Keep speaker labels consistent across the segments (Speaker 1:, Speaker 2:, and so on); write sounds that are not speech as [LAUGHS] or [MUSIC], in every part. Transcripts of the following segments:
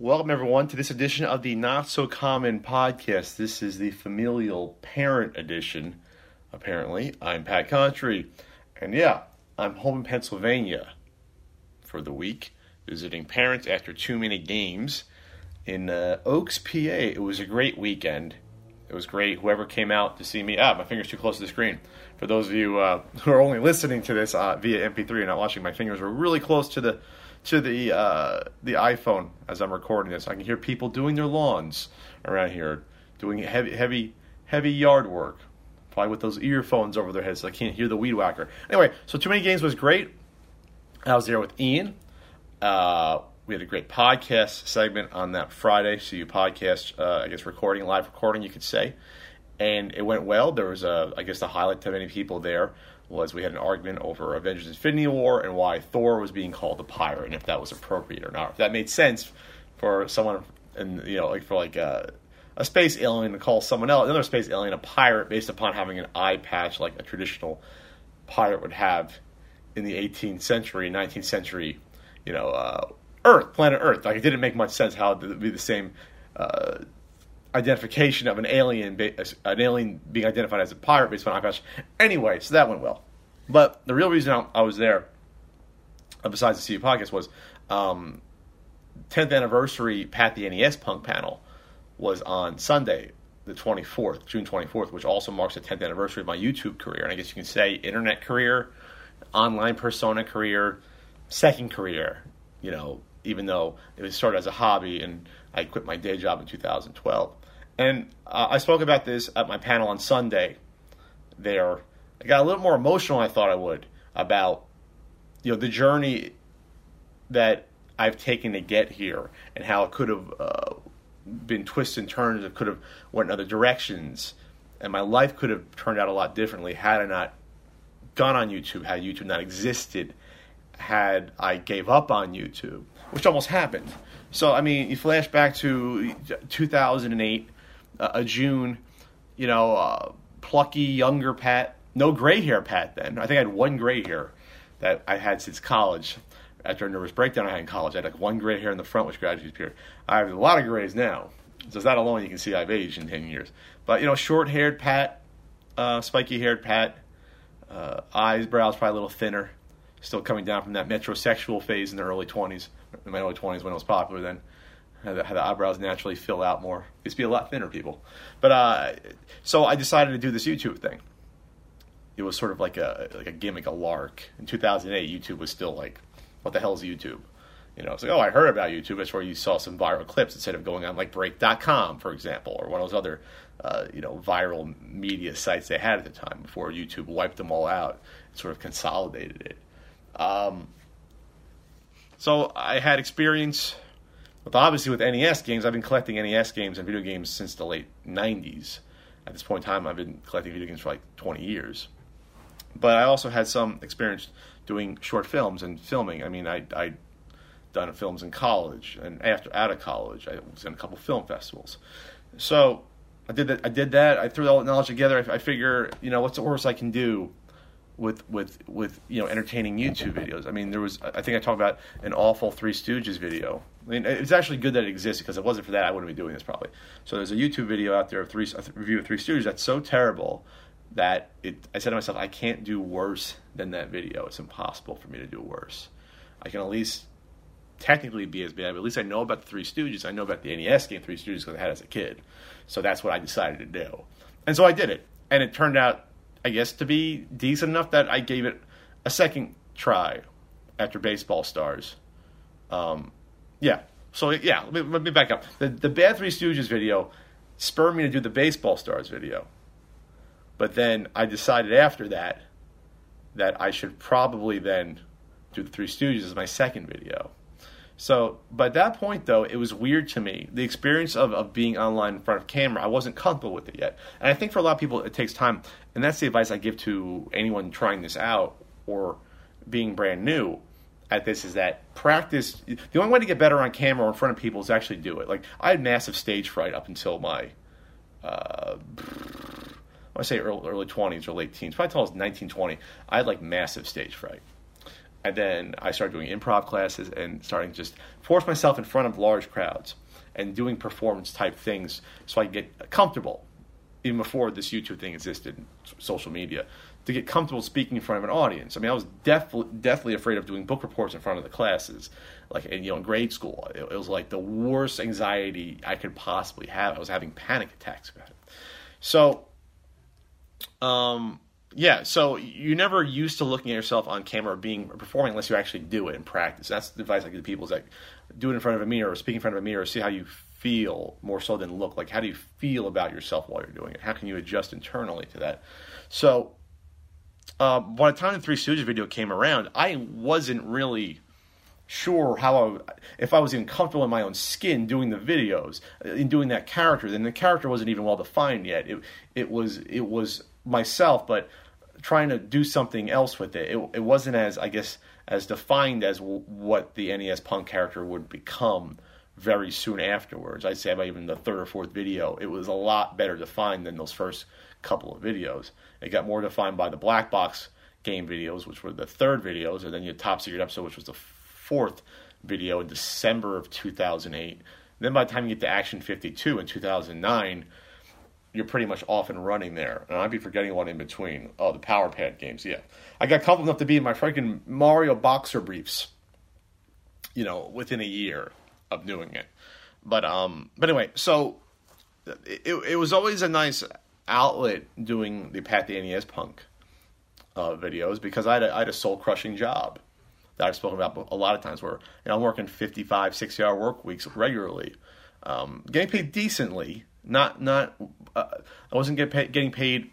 Speaker 1: Welcome, everyone, to this edition of the Not So Common podcast. This is the familial parent edition, apparently. I'm Pat Contri, and yeah, I'm home in Pennsylvania for the week, visiting parents after too many games in uh, Oaks, PA. It was a great weekend. It was great. Whoever came out to see me, ah, my finger's too close to the screen. For those of you uh, [LAUGHS] who are only listening to this uh, via MP3 and not watching, my fingers were really close to the to the uh, the iPhone as I'm recording this. I can hear people doing their lawns around here, doing heavy heavy heavy yard work, probably with those earphones over their heads, so I can't hear the weed whacker. Anyway, so too many games was great. I was there with Ian. Uh, we had a great podcast segment on that Friday. So you podcast, uh, I guess recording, live recording, you could say, and it went well. There was a, I guess the highlight to many people there was we had an argument over Avengers Infinity War and why Thor was being called a pirate and if that was appropriate or not. If that made sense for someone and you know like for like a, a space alien to call someone else another space alien a pirate based upon having an eye patch like a traditional pirate would have in the 18th century, 19th century, you know, uh, Earth, planet Earth. Like it didn't make much sense how it would be the same uh, identification of an alien, an alien being identified as a pirate based on patch. Anyway, so that went well. But the real reason I was there, uh, besides the CU podcast, was um, 10th anniversary Pat the NES Punk panel was on Sunday, the 24th, June 24th, which also marks the 10th anniversary of my YouTube career. And I guess you can say internet career, online persona career, second career, you know, even though it was started as a hobby and I quit my day job in 2012. And uh, I spoke about this at my panel on Sunday there. I got a little more emotional than I thought I would about you know the journey that I've taken to get here and how it could have uh, been twists and turns. It could have went in other directions, and my life could have turned out a lot differently had I not gone on YouTube, had YouTube not existed, had I gave up on YouTube, which almost happened. So I mean, you flash back to 2008 a June, you know, uh, plucky younger Pat, no gray hair Pat then. I think I had one gray hair that I had since college. After a nervous breakdown I had in college, I had like one gray hair in the front, which gradually appeared. I have a lot of grays now. So that alone, you can see I've aged in 10 years. But, you know, short haired Pat, uh, spiky haired Pat, uh, eyes, brows probably a little thinner. Still coming down from that metrosexual phase in the early 20s, in my early 20s when it was popular then had the, had the eyebrows naturally fill out more. Used to be a lot thinner people, but uh, so I decided to do this YouTube thing. It was sort of like a like a gimmick, a lark. In 2008, YouTube was still like, what the hell is YouTube? You know, it's like, oh, I heard about YouTube. That's where you saw some viral clips instead of going on like Break.com, for example, or one of those other, uh, you know, viral media sites they had at the time before YouTube wiped them all out and sort of consolidated it. Um, so I had experience but obviously, with NES games, I've been collecting NES games and video games since the late 90s. At this point in time, I've been collecting video games for like 20 years. But I also had some experience doing short films and filming. I mean, I, I done films in college and after out of college, I was in a couple film festivals. So I did that. I did that. I threw all that knowledge together. I, I figure, you know, what's the worst I can do with with with you know entertaining YouTube videos. I mean, there was I think I talked about an awful Three Stooges video. I mean, it's actually good that it exists because if it wasn't for that, I wouldn't be doing this probably. So there's a YouTube video out there of three a review of Three Stooges that's so terrible that it. I said to myself, I can't do worse than that video. It's impossible for me to do worse. I can at least technically be as bad, but at least I know about the Three Stooges. I know about the NES game Three Stooges because I had as a kid. So that's what I decided to do, and so I did it, and it turned out I guess, to be decent enough that I gave it a second try after Baseball Stars. Um, yeah. So yeah, let me, let me back up. The the Bad Three Stooges video spurred me to do the Baseball Stars video, but then I decided after that that I should probably then do the Three Stooges as my second video. So, by that point, though, it was weird to me. The experience of, of being online in front of camera, I wasn't comfortable with it yet. And I think for a lot of people, it takes time. And that's the advice I give to anyone trying this out or being brand new at this is that practice. The only way to get better on camera or in front of people is actually do it. Like, I had massive stage fright up until my, uh, I say early, early 20s or late teens, probably until I was 19, 20. I had like massive stage fright and then I started doing improv classes and starting to just force myself in front of large crowds and doing performance type things so I could get comfortable even before this YouTube thing existed, social media, to get comfortable speaking in front of an audience. I mean, I was def- deathly afraid of doing book reports in front of the classes, like in, you know in grade school. It, it was like the worst anxiety I could possibly have. I was having panic attacks about it. So, um, yeah, so you're never used to looking at yourself on camera or being performing unless you actually do it in practice. That's the advice I give to people is like do it in front of a mirror or speak in front of a mirror, see how you feel more so than look. Like how do you feel about yourself while you're doing it? How can you adjust internally to that? So uh, by the time the Three Stooges video came around, I wasn't really sure how I, if I was even comfortable in my own skin doing the videos, in doing that character. Then the character wasn't even well defined yet. It it was it was myself, but trying to do something else with it. It, it wasn't as I guess as defined as w- what the NES Punk character would become very soon afterwards. I'd say by even the third or fourth video, it was a lot better defined than those first couple of videos. It got more defined by the black box game videos, which were the third videos, and then your top secret episode, which was the fourth video in December of 2008. Then by the time you get to Action 52 in 2009, you're pretty much off and running there. And I'd be forgetting one in between. Oh, the Power Pad games, yeah. I got comfortable enough to be in my freaking Mario boxer briefs, you know, within a year of doing it. But um, but anyway, so it it was always a nice outlet doing the Pat the NES Punk uh, videos because I had a, I had a soul crushing job that I've spoken about a lot of times where you know, I'm working 55, 60 hour work weeks regularly, um, getting paid decently. Not not uh, I wasn't get pay, getting paid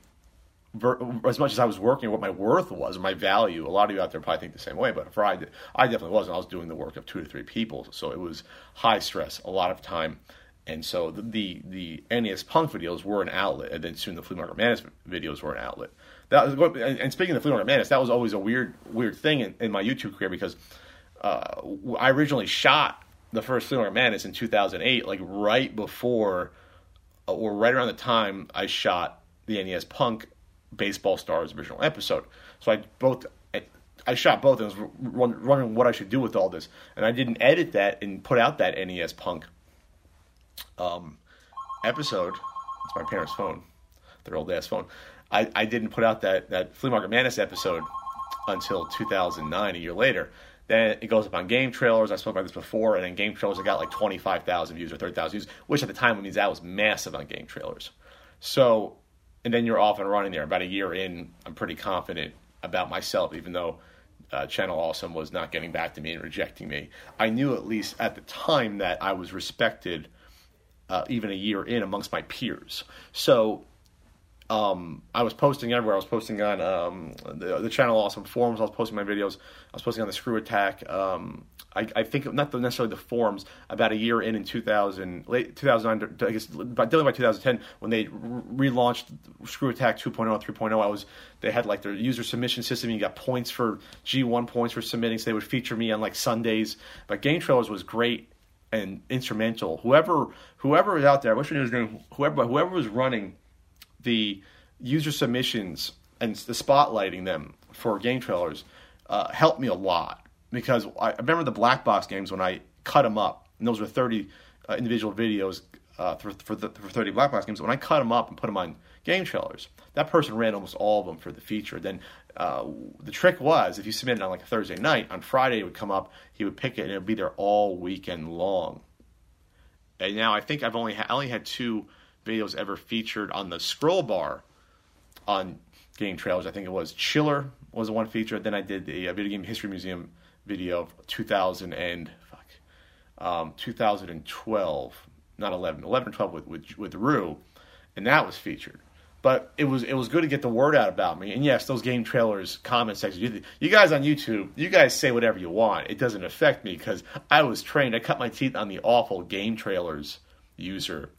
Speaker 1: ver- as much as I was working, what my worth was, my value. A lot of you out there probably think the same way, but for I, I definitely wasn't. I was doing the work of two to three people, so it was high stress, a lot of time. And so the, the the NES Punk videos were an outlet, and then soon the Flea Market Madness videos were an outlet. That was, and speaking of the Flea Market Madness, that was always a weird weird thing in, in my YouTube career because uh, I originally shot the first Flea Market Madness in 2008, like right before uh, or right around the time I shot the NES Punk Baseball Stars original episode. So I both I shot both and was wondering what I should do with all this, and I didn't edit that and put out that NES Punk um, episode. It's my parents' phone, their old ass phone. I, I didn't put out that that Flea Market Madness episode until 2009, a year later. Then it goes up on Game Trailers. I spoke about this before, and in Game Trailers it got like 25,000 views or 30,000 views, which at the time means that was massive on Game Trailers. So and then you're off and running there. About a year in, I'm pretty confident about myself, even though uh, Channel Awesome was not getting back to me and rejecting me. I knew at least at the time that I was respected, uh, even a year in, amongst my peers. So um, I was posting everywhere. I was posting on um, the, the, channel awesome forums. I was posting my videos. I was posting on the Screw Attack. Um, I, I, think not necessarily the forums. About a year in, in 2000, late 2009, I guess, by, definitely by 2010, when they re- relaunched Screw Attack 2.0 and 3.0, I was they had like their user submission system. You got points for G1 points for submitting, so they would feature me on like Sundays. But Game Trailers was great and instrumental. Whoever whoever was out there, I wish I knew name. Whoever whoever was running the user submissions and the spotlighting them for game trailers uh, helped me a lot because I remember the black box games when I cut them up, and those were 30 uh, individual videos uh, for, for, the, for 30 black box games. When I cut them up and put them on game trailers, that person ran almost all of them for the feature. Then uh, the trick was if you submitted on like a Thursday night, on Friday it would come up, he would pick it, and it would be there all weekend long. And now I think I've only ha- I only had two videos ever featured on the scroll bar on Game Trailers. I think it was Chiller was the one featured. Then I did the uh, Video Game History Museum video of 2000 and fuck, um, 2012, not 11, 11 or 12 with with with Rue, and that was featured. But it was it was good to get the word out about me. And yes, those game trailers comment section. You, you guys on YouTube, you guys say whatever you want. It doesn't affect me because I was trained. I cut my teeth on the awful game trailers user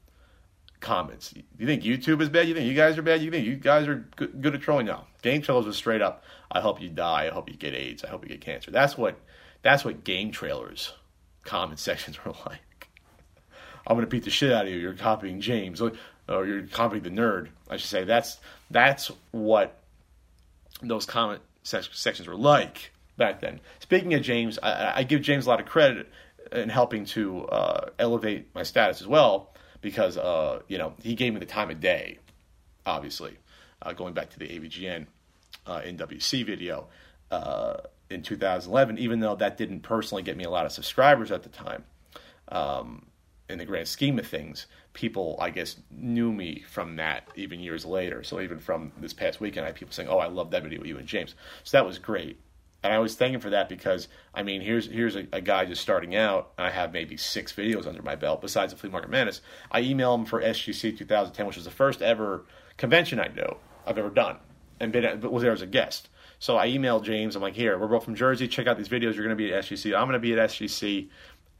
Speaker 1: comments. You think YouTube is bad? You think you guys are bad? You think you guys are good, good at trolling? No. Game trailers was straight up. I hope you die. I hope you get AIDS. I hope you get cancer. That's what that's what game trailers comment [LAUGHS] sections were like. I'm gonna beat the shit out of you. You're copying James, or, or you're copying the nerd. I should say that's that's what those comment sections were like. back then. Speaking of James, I, I give James a lot of credit in helping to uh, elevate my status as well because uh, you know he gave me the time of day. Obviously, uh, going back to the AVGN uh, NWC video uh, in 2011, even though that didn't personally get me a lot of subscribers at the time. Um, in the grand scheme of things, people, I guess, knew me from that even years later. So even from this past weekend, I had people saying, "Oh, I love that video with you and James." So that was great, and I was thanking for that because I mean, here's here's a, a guy just starting out. I have maybe six videos under my belt besides the Flea Market Madness. I emailed him for SGC 2010, which was the first ever convention I know I've ever done, and been was there as a guest. So I emailed James. I'm like, here, we're both from Jersey. Check out these videos. You're going to be at SGC. I'm going to be at SGC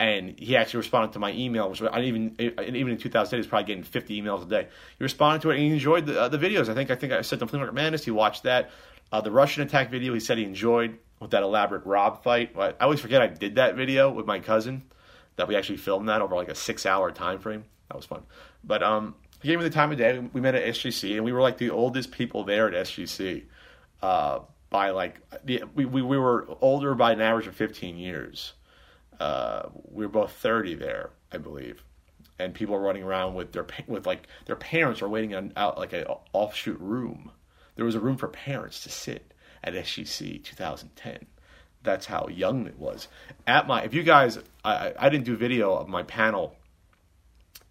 Speaker 1: and he actually responded to my email, which I didn't even even in 2010 he was probably getting 50 emails a day. He responded to it and he enjoyed the, uh, the videos. I think I think I said to Flea Market Madness. He watched that. Uh, the Rush'n Attack video he said he enjoyed with that elaborate Rob fight. I always forget I did that video with my cousin. That we actually filmed that over like a six hour time frame. That was fun. But um, he gave me the time of day. We met at SGC and we were like the oldest people there at SGC. Uh, by like the, we, we we were older by an average of 15 years uh, we were both 30 there, I believe, and people were running around with their with like their parents were waiting on out like an offshoot room. There was a room for parents to sit at SGC 2010. That's how young it was. At my, if you guys, I, I didn't do video of my panel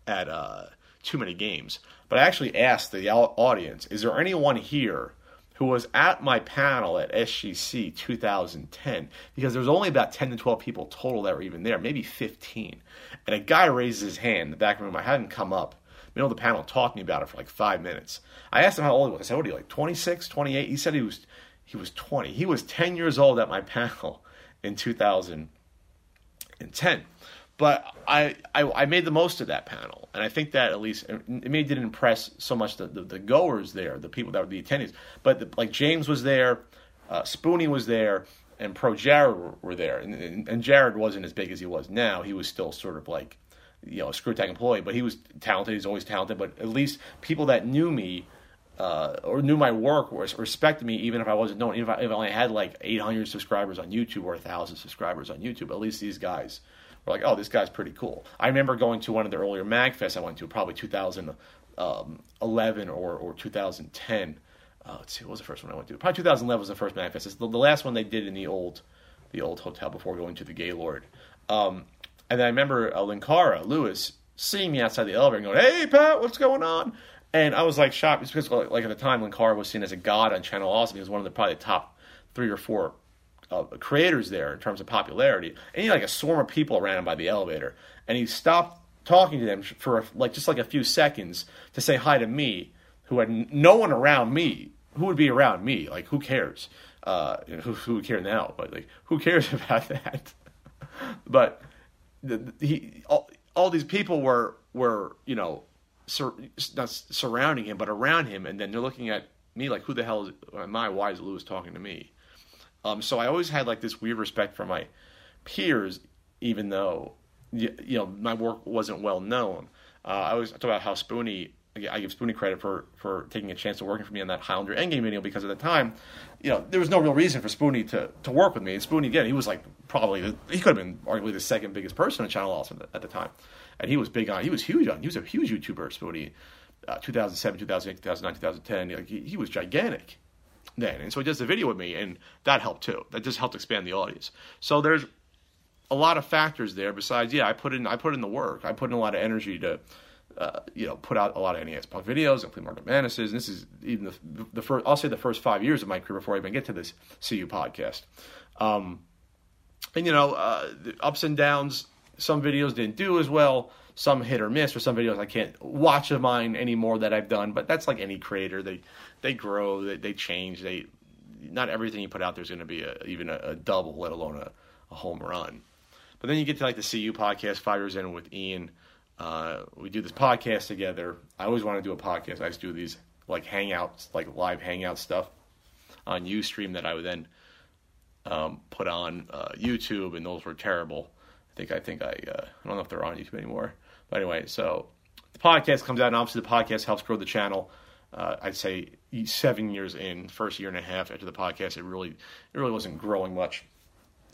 Speaker 1: at uh, too many games, but I actually asked the audience, is there anyone here who was at my panel at SGC 2010 because there was only about 10 to 12 people total that were even there, maybe 15. And a guy raises his hand in the back room. I had him come up, middle of the panel, talk to me about it for like five minutes. I asked him how old he was. I said, "What are you like? 26, 28?" He said he was he was 20. He was 10 years old at my [LAUGHS] panel in 2010. But I, I, I made the most of that panel, and I think that at least it may didn't impress so much the, the, the goers there, the people that were the attendees, but the, like James was there, uh, Spoony was there, and Pro Jared were, were there, and, and, and Jared wasn't as big as he was now. He was still sort of like you know a Screw Attack employee, but he was talented. He's always talented. But at least people that knew me uh, or knew my work or respected me, even if I wasn't known, even if I, if I only had like 800 subscribers on YouTube or 1,000 subscribers on YouTube, at least these guys were like, oh, this guy's pretty cool. I remember going to one of the earlier MagFests I went to, probably 2011 or, or 2010. Uh, let's see, what was the first one I went to? Probably 2011 was the first MagFest. It's the, the last one they did in the old the old hotel before going to the Gaylord. Um, and then I remember uh, Linkara, Lewis, seeing me outside the elevator and going, hey, Pat, what's going on? And I was like shocked because, like, at the time, Linkara was seen as a god on Channel Awesome. He was one of the probably the top three or four creators there in terms of popularity, and he had like a swarm of people around him by the elevator, and he stopped talking to them for like just like a few seconds to say hi to me, who had no one around me. Who would be around me? Like who cares? Uh, who, who would care now? But like who cares [LAUGHS] about that? but the, he all, all these people were were you know sur- not surrounding him but around him, and then they're looking at me like who the hell is, am I? Why is Lewis talking to me? Um, so I always had like this weird respect for my peers, even though you, know my work wasn't well known. Uh, I always talk about how Spoony. I give Spoony credit for, for taking a chance to working for me on that Highlander Endgame video because at the time, you know, there was no real reason for Spoony to, to work with me. And Spoony, again, he was like probably, he could have been arguably the second biggest person on Channel Awesome at the time. And he was big on, he was huge on, he was a huge YouTuber, Spoony, uh, 2007, 2008, 2009, 2010. Like, he, he was gigantic then. And so he does the video with me, and that helped too. That just helped expand the audience. So there's a lot of factors there. Besides, yeah, I put in I put in the work. I put in a lot of energy to. Uh, you know, put out a lot of NES Punk videos and Flea Market Madnesses. And this is even the, the first, I'll say the first five years of my career before I even get to this CU podcast. Um, and, you know, uh, the ups and downs. Some videos didn't do as well. Some hit or miss. Or some videos, I can't watch of mine anymore that I've done. But that's like any creator. They they grow, they, they change. They not everything you put out there is going to be a, even a, a, double, let alone a, a, home run. But then you get to like the CU podcast, five years in with Ian. Uh, we do this podcast together. I always want to do a podcast. I to do these like hangouts, like live hangout stuff on UStream that I would then um, put on uh, YouTube, and those were terrible. I think I think I uh, I don't know if they're on YouTube anymore. But anyway, so the podcast comes out, and obviously the podcast helps grow the channel uh, I'd say seven years in, first year and a half after the podcast, it really it really wasn't growing much.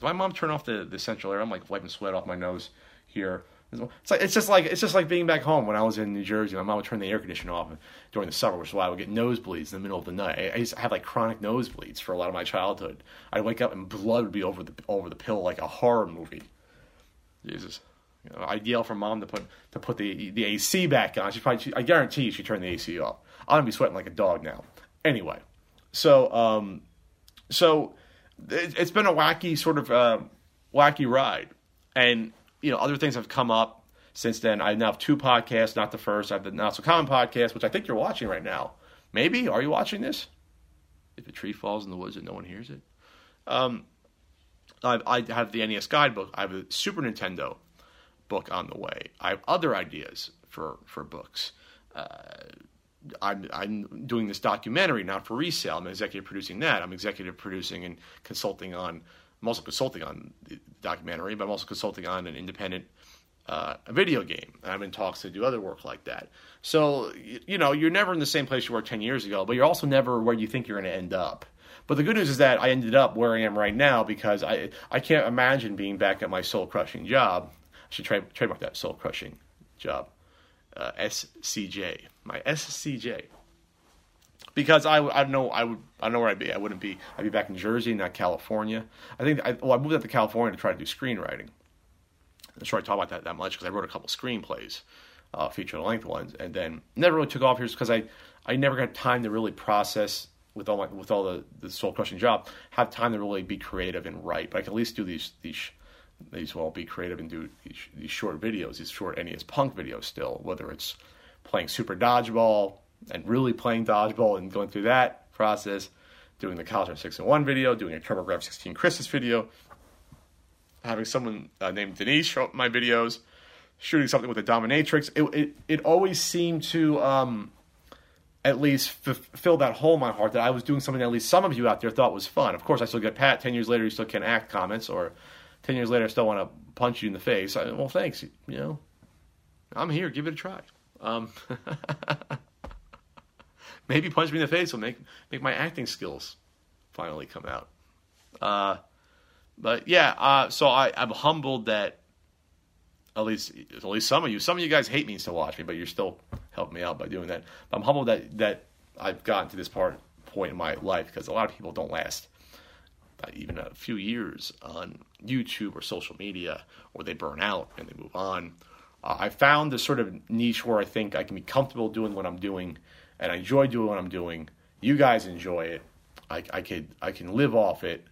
Speaker 1: My mom turned off the, the central air. I'm like wiping sweat off my nose here. It's like it's just like it's just like being back home when I was in New Jersey. My mom would turn the air conditioner off during the summer, which is why I would get nosebleeds in the middle of the night. I, I used to have like chronic nosebleeds for a lot of my childhood. I'd wake up and blood would be over the over the pill like a horror movie. Jesus, you know, I'd yell for mom to put to put the the AC back on. She probably she, I guarantee she turned the AC off. I'm gonna be sweating like a dog now. Anyway, so um, so it, has been a wacky sort of uh, wacky ride, and you know, other things have come up since then. I now have two podcasts, not the first. I have the Not So Common podcast, which I think you're watching right now. Maybe are you watching this? If a tree falls in the woods and no one hears it, um, I, I have the NES guidebook. I have a Super Nintendo book on the way. I have other ideas for for books. Uh, I'm, I'm doing this documentary not for resale. I'm executive producing that. I'm executive producing and consulting on I'm also consulting on the documentary, but I'm also consulting on an independent uh, video game. And I'm in talks to do other work like that. So, you, know, you're never in the same place you were 10 years ago, but you're also never where you think you're going to end up. But the good news is that I ended up where I am right now because I I can't imagine being back at my soul crushing job. I should trade, trademark that soul crushing job. Uh, SCJ, my SCJ because I, I know I would I know where I'd be. I wouldn't be. I'd be back in Jersey, not California. I think I, well I moved out to California to try to do screenwriting. I'm sure I talk about that that much because I wrote a couple screenplays, uh, feature length ones, and then never really took off here because I I never got time to really process with all my with all the the soul crushing job have time to really be creative and write. But I can at least do these these these well be creative and do these, these short videos, these short NES punk videos still, whether it's playing Super Dodgeball and really playing dodgeball and going through that process, doing the Caltron 6 and 1 video, doing a TurboGrafx 16 Christmas video, having someone uh, named Denise show up my videos, shooting something with a dominatrix. It, it, it always seemed to um, at least fill that hole in my heart that I was doing something that at least some of you out there thought was fun. Of course, I still get Pat 10 years later, you still can't act comments, or 10 years later, I still want to punch you in the face. I, well, thanks. You know, I'm here. Give it a try. Um, [LAUGHS] maybe punch me in the face will make make my acting skills finally come out. Uh, but yeah, uh, so I, I'm humbled that at least at least some of you, some of you guys hate me and still watch me, but you're still helping me out by doing that. But I'm humbled that that I've gotten to this part point in my life because a lot of people don't last even a few years on YouTube or social media, or they burn out and they move on. Uh, I found this sort of niche where I think I can be comfortable doing what I'm doing and I enjoy doing what I'm doing. You guys enjoy it. I, I could I can live off it,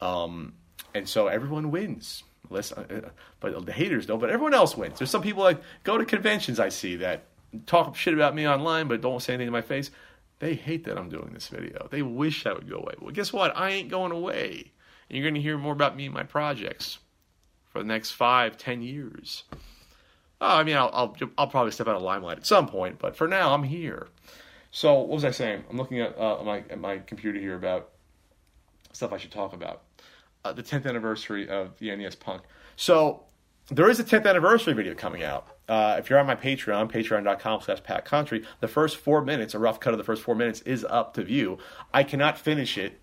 Speaker 1: um, and so everyone wins. Less, uh, but the haters don't. But everyone else wins. There's some people like go to conventions. I see that talk shit about me online, but don't say anything to my face. They hate that I'm doing this video. They wish I would go away. Well, guess what? I ain't going away. And you're going to hear more about me and my projects for the next five, ten years. Oh, I mean, I'll, I'll, I'll probably step out of limelight at some point, but for now, I'm here. So what was I saying? I'm looking at uh, my at my computer here about stuff I should talk about. Uh, the 10th anniversary of the NES Punk. So there is a 10th anniversary video coming out. Uh, if you're on my Patreon, patreon.com slash Pat Contri, the first four minutes, a rough cut of the first four minutes, is up to view. I cannot finish it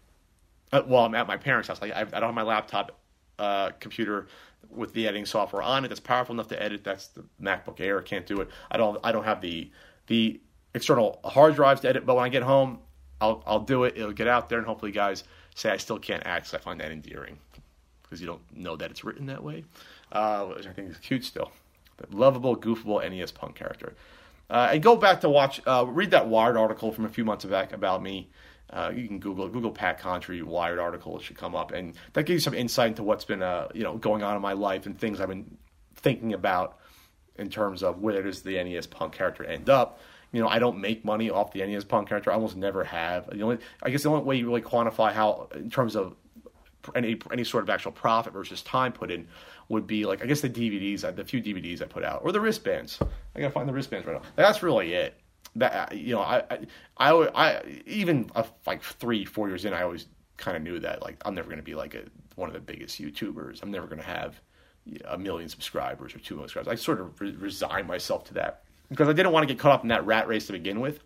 Speaker 1: uh, while I'm at my parents' house. Like I, I don't have my laptop uh, computer with the editing software on it that's powerful enough to edit. That's the MacBook Air. Can't do it. I don't. I don't have the the external hard drives to edit, but when I get home, I'll I'll do it. It'll get out there, and hopefully, guys say I still can't act. I find that endearing because you don't know that it's written that way, uh, which I think is cute still. The lovable, goofable NES Punk character. Uh, and go back to watch, uh, read that Wired article from a few months back about me. Uh, you can Google Google Pat Contri Wired article; it should come up, and that gives you some insight into what's been uh, you know going on in my life and things I've been thinking about in terms of where does the NES Punk character end up you know, I don't make money off the NES Punk character. I almost never have. The only, I guess, the only way you really quantify how, in terms of any any sort of actual profit versus time put in, would be like I guess the DVDs, the few DVDs I put out, or the wristbands. I gotta find the wristbands right now. That's really it. That you know, I I I, I even uh, like three four years in, I always kind of knew that like I'm never gonna be like a, one of the biggest YouTubers. I'm never gonna have a million subscribers or two million subscribers. I sort of re- resign myself to that because I didn't want to get caught up in that rat race to begin with.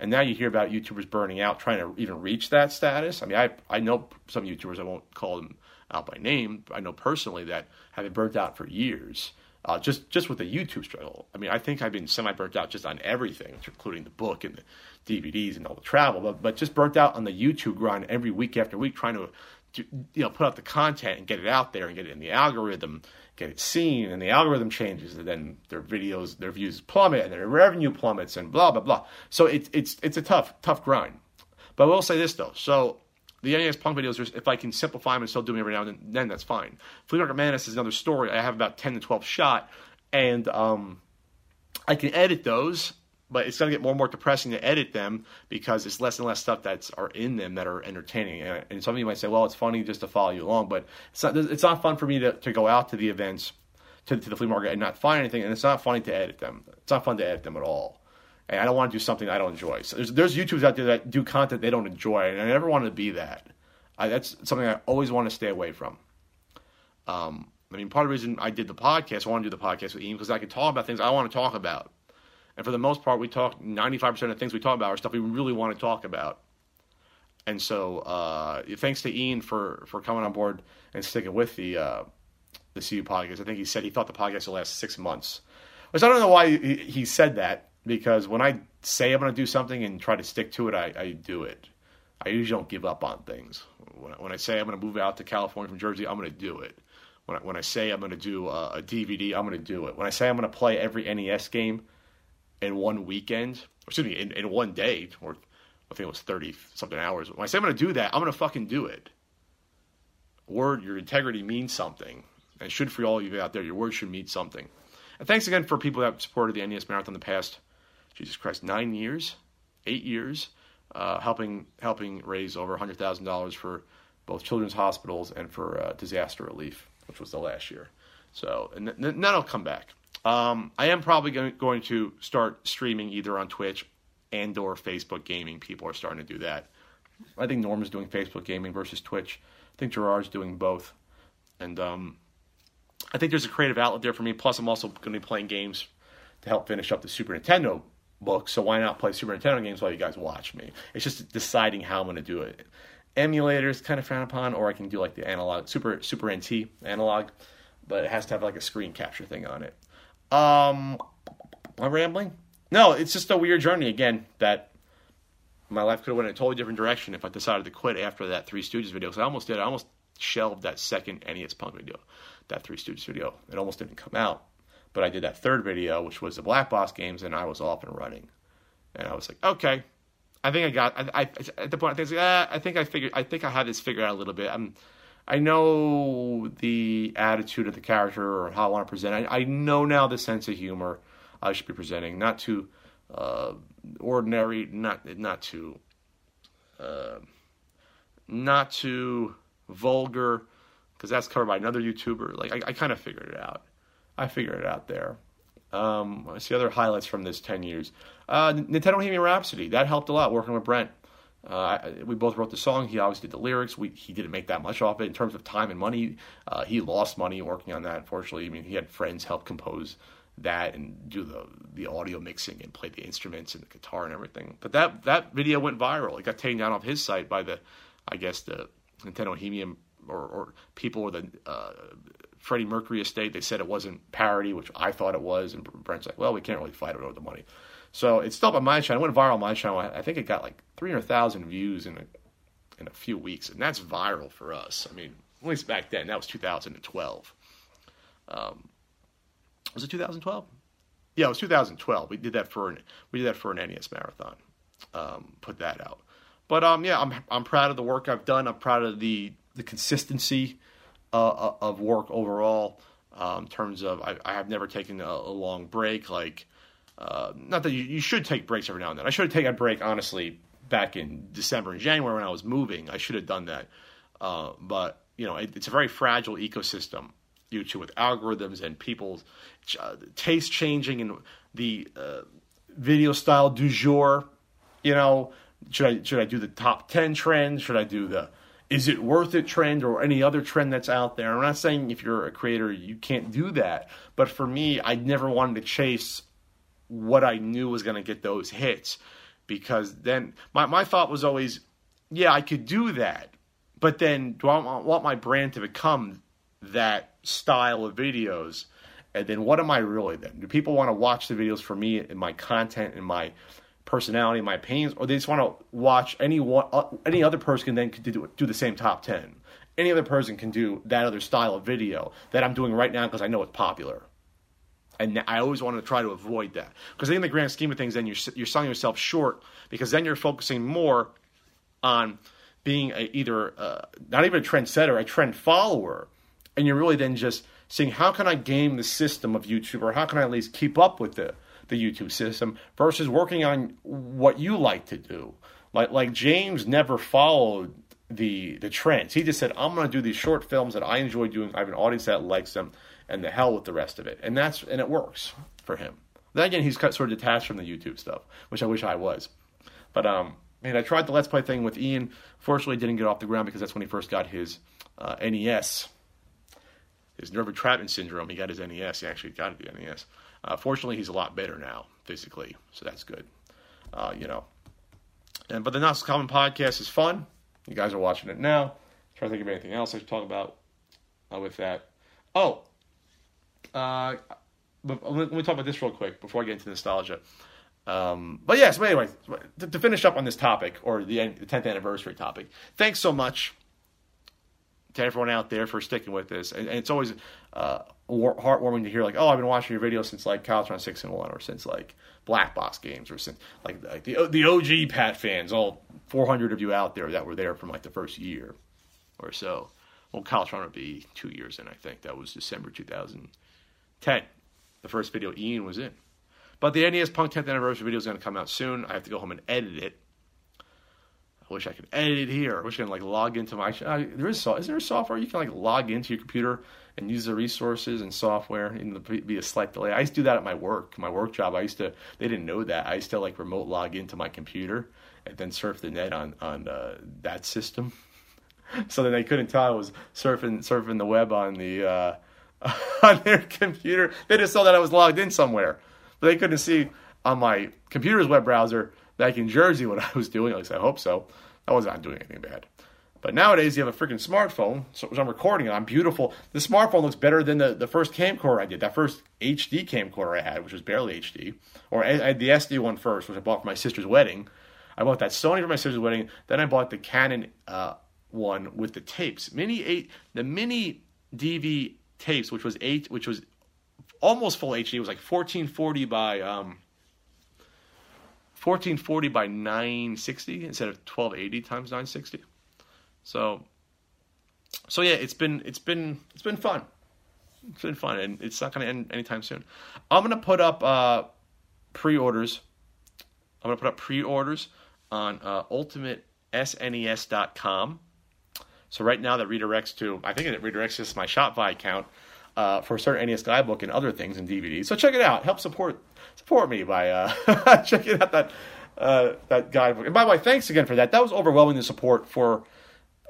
Speaker 1: And now you hear about YouTubers burning out, trying to even reach that status. I mean, I I know some YouTubers. I won't call them out by name. I know personally that have been burnt out for years. Uh, just just with the YouTube struggle. I mean, I think I've been semi burnt out just on everything, including the book and the DVDs and all the travel, but but just burnt out on the YouTube grind every week after week, trying to, to you know put out the content and get it out there and get it in the algorithm, get it seen, and the algorithm changes, and then their videos, their views plummet, and their revenue plummets, and blah blah blah. So it's it's it's a tough tough grind. But I will say this though, so the NES Punk videos, if I can simplify them and still do them every now and then, that's fine. Flea Market Madness is another story. I have about 10 to 12 shot, and um, I can edit those, but it's going to get more and more depressing to edit them because it's less and less stuff that's are in them that are entertaining. And, and some of you might say, well, it's funny just to follow you along, but it's not, it's not fun for me to, to go out to the events, to, to the flea market, and not find anything, and it's not funny to edit them. It's not fun to edit them at all and I don't want to do something I don't enjoy. So there's there's YouTubers out there that do content they don't enjoy, and I never wanted to be that. I, that's something I always want to stay away from. Um, I mean, part of the reason I did the podcast, I want to do the podcast with Ian because I can talk about things I want to talk about, and for the most part, we talk 95% of the things we talk about are stuff we really want to talk about. And so, uh, thanks to Ian for for coming on board and sticking with the uh, the CU podcast. I think he said he thought the podcast would last six months, which I don't know why he, he said that because when I say I'm going to do something and try to stick to it, I, I do it. I usually don't give up on things. When I, when I say I'm going to move out to California from Jersey, I'm going to do it. When I, when I say I'm going to do a, a DVD, I'm going to do it. When I say I'm going to play every NES game in one weekend, excuse me, in, in one day, or I think it was 30 something hours. When I say I'm going to do that, I'm going to fucking do it. Word, your integrity means something. And should for all of you out there, your word should mean something. And thanks again for people that supported the NES Marathon in the past Jesus Christ, nine years, eight years, uh, helping helping raise over hundred thousand dollars for both children's hospitals and for uh, disaster relief, which was the last year. So, and th- then I'll come back. Um, I am probably going, going to start streaming either on Twitch and or Facebook gaming. People are starting to do that. I think Norm is doing Facebook gaming versus Twitch. I think Jirard's doing both, and um, I think there's a creative outlet there for me. Plus, I'm also going to be playing games to help finish up the Super Nintendo book, so why not play Super Nintendo games while you guys watch me? It's just deciding how I'm going to do it. Emulators kind of frowned upon, or I can do like the analog Super Super NT analog, but it has to have like a screen capture thing on it. Um, am I rambling? No, it's just a weird journey again that my life could have went in a totally different direction if I decided to quit after that Three Stooges video. So I almost did. I almost shelved that second NES Punk video, that Three Stooges video. It almost didn't come out. But I did that third video, which was the Black Box games, and I was off and running. And I was like, okay, I think I got. I, I at the point I think, ah, I think I figured. I think I had this figured out a little bit. I'm, I know the attitude of the character or how I want to present. I, I know now the sense of humor I should be presenting, not too uh, ordinary, not not too, uh, not too vulgar, because that's covered by another YouTuber. Like I, I kind of figured it out. I figured it out there. Um, I see other highlights from this 10 years. Uh, Nintendo Bohemian Rhapsody, that helped a lot working with Brent. Uh, we both wrote the song. He always did the lyrics. We, he didn't make that much off it in terms of time and money. Uh, he lost money working on that, unfortunately. I mean, he had friends help compose that and do the the audio mixing and play the instruments and the guitar and everything. But that that video went viral. It got taken down off his site by the, I guess the Nintendo Bohemian or, or people or the uh, Freddie Mercury estate. They said it wasn't parody, which I thought it was, and Brent's like, well, we can't really fight over the money. So it's still on my channel. It went viral on my channel. I think it got like 300,000 views in a, in a few weeks, and that's viral for us. I mean, at least back then, that was 2012. Um, was it 2012? Yeah, it was 2012. We did that for an we did that for an NES marathon. Um, put that out. But um, yeah, I'm I'm proud of the work I've done. I'm proud of the the consistency uh, uh, of work overall. Um, in terms of, I, I, have never taken a, a long break. Like, uh, not that you, you, should take breaks every now and then. I should have taken a break, honestly, back in December and January when I was moving. I should have done that. Uh, but you know, it, it's a very fragile ecosystem. YouTube with algorithms and people's uh, taste changing and the uh, video style du jour. You know, should I should I do the top ten trends? Should I do the is it worth it trend or any other trend that's out there. I'm not saying if you're a creator you can't do that, but for me, I never wanted to chase what I knew was going to get those hits because then my my thought was always, yeah, I could do that, but then do I want my brand to become that style of videos? And then what am I really then? Do people want to watch the videos for me and my content and my personality, my opinions, or they just want to watch any one, uh, any other person can then do, do the same top ten? Any other person can do that other style of video that I'm doing right now because I know it's popular. And I always want to try to avoid that because in the grand scheme of things, then you're you're selling yourself short because then you're focusing more on being a, either uh, not even a trendsetter, a trend follower, and you're really then just seeing how can I game the system of YouTube or how can I at least keep up with the the YouTube system versus working on what you like to do. Like like James never followed the the trends. He just said I'm going to do these short films that I enjoy doing. I have an audience that likes them and the hell with the rest of it. And that's and it works for him. Then again, he's sort of detached from the YouTube stuff, which I wish I was. But um, man, I tried the Let's Play thing with Ian. Fortunately, didn't get off the ground because that's when he first got his uh, NES, his nerve entrapment syndrome. He got his NES. He actually got the NES. Uh, fortunately, he's a lot better now physically, so that's good. Uh, you know. And but the Not So Common podcast is fun. You guys are watching it now. trying to think of anything else I should talk about uh, with that. Oh, uh, but let me talk about this real quick before I get into nostalgia. Um, but yes, but anyway, to, to, finish up on this topic or the, the 10th anniversary topic, thanks so much to everyone out there for sticking with this. And, and it's always uh, heartwarming to hear like, oh, I've been watching your videos since like Caltron six and one, or since like Black Box games, or since like, like the the OG Pat fans, all 400 of you out there that were there from like the first year or so. Well, Caltron would be two years in, I think. That was December 2010, the first video Ian was in. But the NES Punk 10th anniversary video is going to come out soon. I have to go home and edit it. I wish I could edit it here. I wish I could like log into my. There is is there software you can like log into your computer and use the resources and software and be a slight delay. I used to do that at my work, my work job. I used to. They didn't know that. I used to like remote log into my computer and then surf the net on on uh, that system. [LAUGHS] so then they couldn't tell I was surfing surfing the web on the. Uh, [LAUGHS] on their computer. They just saw that I was logged in somewhere, but they couldn't see on my computer's web browser back in Jersey what [LAUGHS] I was doing. At least I hope so. I was not doing anything bad. But nowadays, you have a freaking smartphone, so I'm recording it. I'm beautiful. The smartphone looks better than the, the first camcorder I did. That first HD camcorder I had, which was barely HD. Or I had the SD one first, which I bought for my sister's wedding. I bought that Sony for my sister's wedding. Then I bought the Canon uh, one with the tapes. Mini eight, the mini DV tapes, which was eight, which was almost full HD. It was like 1440 by um, 1440 by 960 instead of 1280 times 960. So, so yeah, it's been it's been it's been fun. It's been fun, and it's not going to end anytime soon. I'm going to put up uh, pre-orders. I'm going to put up pre-orders on uh, UltimateSNES.com. So right now that redirects to, I think it redirects to my Shopify account uh, for certain NES guidebook and other things and DVDs. So check it out. Help support support me by uh, [LAUGHS] checking out that uh, that guidebook. And by the way, thanks again for that. That was overwhelming the support for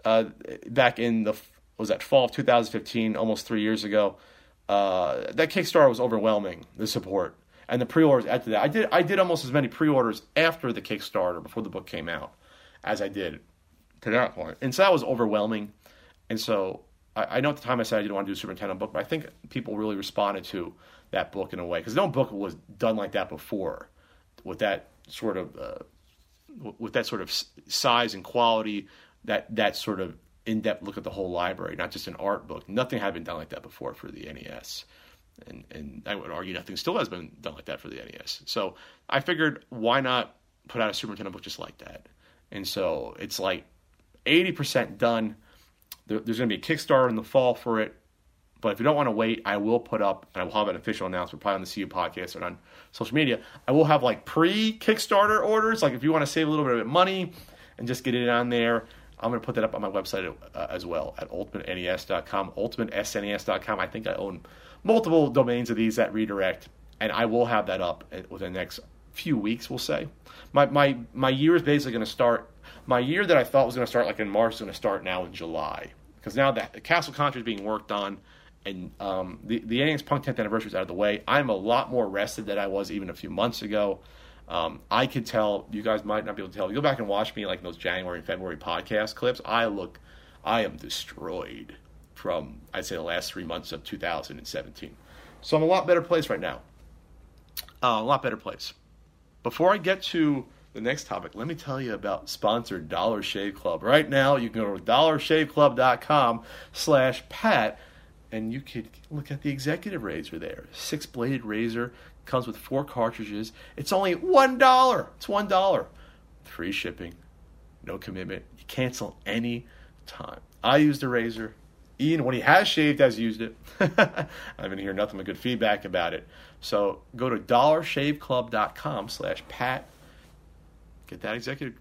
Speaker 1: uh, back in the was that fall of 2015, almost three years ago. Uh, that Kickstarter was overwhelming the support and the pre-orders after that. I did I did almost as many pre-orders after the Kickstarter before the book came out as I did to that point. And so that was overwhelming. And so I, I, know at the time I said I didn't want to do a Super book, but I think people really responded to that book in a way because no book was done like that before, with that sort of uh, with that sort of size and quality, that that sort of in-depth look at the whole library, not just an art book. Nothing had been done like that before for the NES. And, and I would argue nothing still has been done like that for the NES. So I figured, why not put out a Super Nintendo book just like that? And so it's like 80% done. There, there's going to be a Kickstarter in the fall for it. But if you don't want to wait, I will put up, and I will have an official announcement probably on the CU podcast and on social media. I will have like pre Kickstarter orders. Like if you want to save a little bit of money and just get it on there, I'm going to put that up on my website uh, as well at ultimatenes.com, ultimatesnes.com. I think I own multiple domains of these that redirect, and I will have that up within the next few weeks, we'll say. My, my, my year is basically going to start my year that I thought was going to start like in March is going to start now in July because now that the Castle Contra is being worked on and um, the the Punk 10th anniversary is out of the way. I'm a lot more rested than I was even a few months ago. Um, I could tell you guys might not be able to tell. You go back and watch me like those January and February podcast clips. I look, I am destroyed from I'd say the last three months of 2017. So I'm a lot better place right now. Uh, a lot better place. Before I get to the next topic, let me tell you about sponsored Dollar Shave Club. Right now, you can go to dollarshaveclub.com slash pat, and you could look at the executive razor there. Six-bladed razor, comes with four cartridges. It's only $1. It's $1. Free shipping, no commitment. You cancel any time. I used the razor. Ian, when he has shaved, has used it. [LAUGHS] I've been hearing nothing but good feedback about it. So go to dollarshaveclub.com slash pat. Get that executive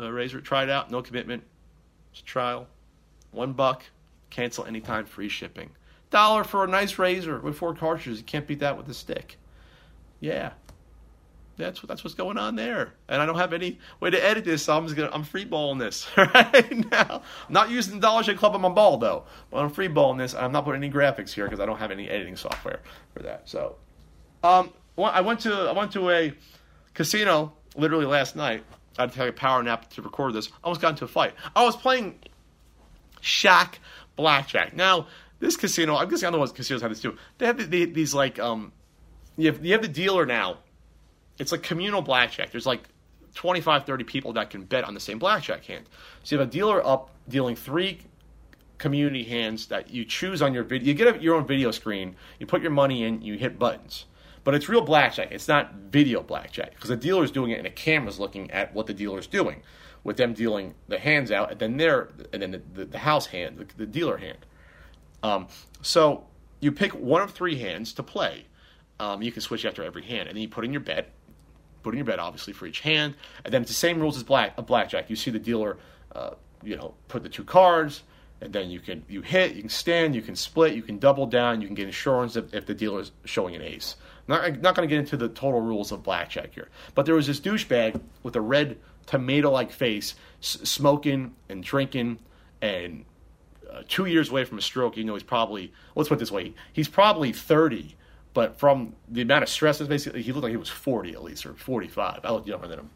Speaker 1: uh, razor. Try it out. No commitment. It's a trial. One buck. Cancel anytime. Free shipping. Dollar for a nice razor with four cartridges. You can't beat that with a stick. Yeah. That's that's what's going on there, and I don't have any way to edit this, so I'm just gonna I'm freeballing this [LAUGHS] right now. I'm not using the Dollar Shave Club on my ball though, but I'm freeballing this. And I'm not putting any graphics here because I don't have any editing software for that. So, um, I went to I went to a casino literally last night. I had to take a power nap to record this. I almost got into a fight. I was playing Shaq Blackjack. Now, this casino, I'm guessing I know what casinos have this too. They have these like um, you have, you have the dealer now it's like communal blackjack. There's like 25, 30 people that can bet on the same blackjack hand. So you have a dealer up dealing three community hands that you choose on your video. You get your own video screen, you put your money in, you hit buttons. But it's real blackjack. It's not video blackjack because the dealer's doing it and the camera's looking at what the dealer's doing, with them dealing the hands out and then their and then the, the, the house hand, the, the dealer hand. Um, so you pick one of three hands to play. Um, you can switch after every hand, and then you put in your bet put in your bet, obviously, for each hand. And then it's the same rules as black, a blackjack. You see the dealer, uh, you know, put the two cards, and then you can you hit, you can stand, you can split, you can double down, you can get insurance if, if the dealer is showing an ace. Not, not going to get into the total rules of blackjack here. But there was this douchebag with a red tomato-like face, s- smoking and drinking, and uh, two years away from a stroke. You know, he's probably let's put it this way: he's probably thirty but from the amount of stress, basically, he looked like he was 40 at least, or 45. I looked younger than him.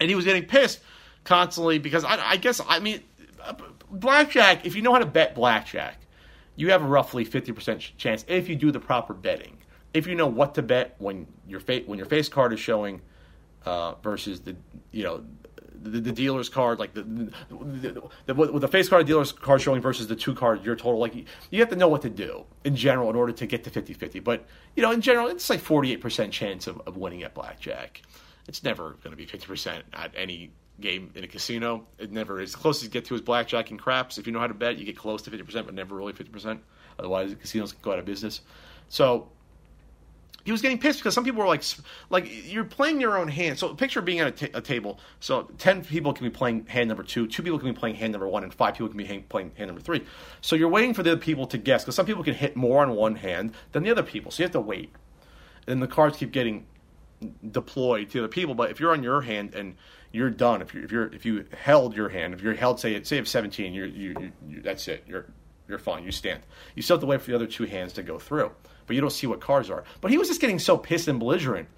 Speaker 1: And he was getting pissed constantly because I, I guess, I mean, blackjack, if you know how to bet blackjack, you have a roughly 50% chance if you do the proper betting. If you know what to bet when your, fa- when your face card is showing uh, versus the, you know, the, the, dealer's card, like the, the, the, with the face card dealer's card showing versus the two card your total, like you have to know what to do in general in order to get to 50-50. But you know, in general, it's like 48% chance of, of winning at blackjack. It's never going to be 50% at any game in a casino. It never is. The closest you get to is blackjack and craps. If you know how to bet, you get close to 50%, but never really 50%. Otherwise, the casinos can go out of business. So he was getting pissed because some people were like, like you're playing your own hand. So picture being at a, t- a table. So ten people can be playing hand number two, two people can be playing hand number one, and five people can be playing hand number three. So you're waiting for the other people to guess because some people can hit more on one hand than the other people. So you have to wait, and the cards keep getting deployed to the other people. But if you're on your hand and you're done, if you if you're if you held your hand, if you're held say say of 17, you're you, you, you that's it. You're you're fine. You stand. You still have to wait for the other two hands to go through but you don't see what cars are. But he was just getting so pissed and belligerent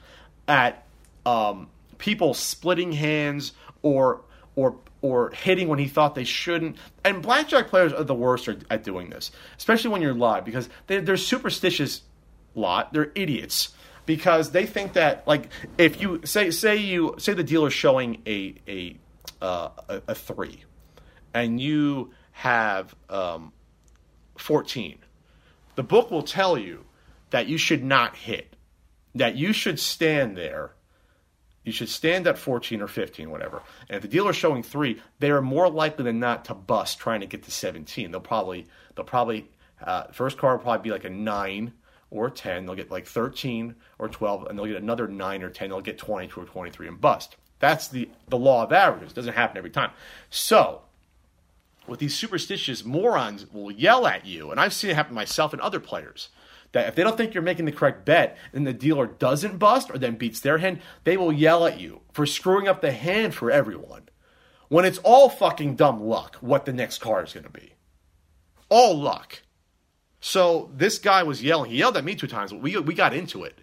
Speaker 1: at um, people splitting hands or or or hitting when he thought they shouldn't. And blackjack players are the worst at doing this, especially when you're live because they, they're superstitious lot. They're idiots because they think that like if you say say you say the dealer's showing a a uh, a, a, three, and you have um, fourteen, the book will tell you that you should not hit, that you should stand there. You should stand at 14 or 15, whatever. And if the dealer's showing three, they are more likely than not to bust trying to get to 17. They'll probably, they'll probably, uh, first card will probably be like a nine or 10. They'll get like 13 or 12, and they'll get another nine or 10. They'll get 22 or 23 and bust. That's the, the law of averages. It doesn't happen every time. So, what these superstitious morons will yell at you, and I've seen it happen myself and other players that if they don't think you're making the correct bet and the dealer doesn't bust or then beats their hand, they will yell at you for screwing up the hand for everyone. When it's all fucking dumb luck what the next card is going to be. All luck. So this guy was yelling. He yelled at me two times. We, we got into it.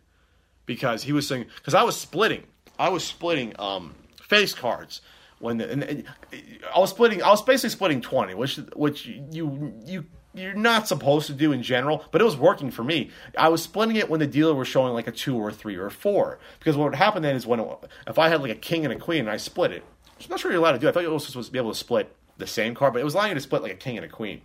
Speaker 1: because he was saying because I was splitting, I was splitting um, face cards when the, and, and I was splitting, I was basically splitting twenty, which which you you you're not supposed to do in general, but it was working for me. I was splitting it when the dealer was showing like a two or a three or a four. Because what would happen then is when it, if I had like a king and a queen and I split it, I'm not sure you're allowed to do. It. I thought you were supposed to be able to split the same card, but it was allowing you to split like a king and a queen,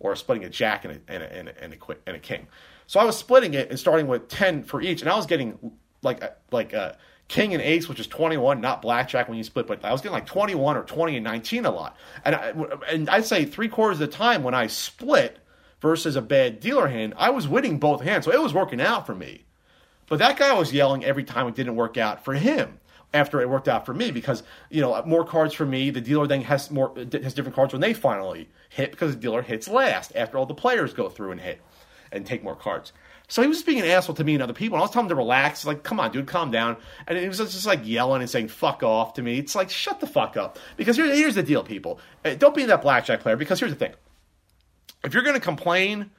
Speaker 1: or splitting a jack and a and a, and a, and a, and a king. So I was splitting it and starting with ten for each, and I was getting like like a king and ace, which is 21, not blackjack when you split, but I was getting like 21 or 20 and 19 a lot. And, I, and I'd say three quarters of the time when I split versus a bad dealer hand, I was winning both hands. So it was working out for me. But that guy was yelling every time it didn't work out for him after it worked out for me because you know more cards for me the dealer then has more has different cards when they finally hit because the dealer hits last after all the players go through and hit and take more cards so he was just being an asshole to me and other people. And I was telling him to relax. Like, come on, dude, calm down. And he was just like yelling and saying "fuck off" to me. It's like, shut the fuck up. Because here, here's the deal, people. Uh, don't be that blackjack player. Because here's the thing: if you're going to complain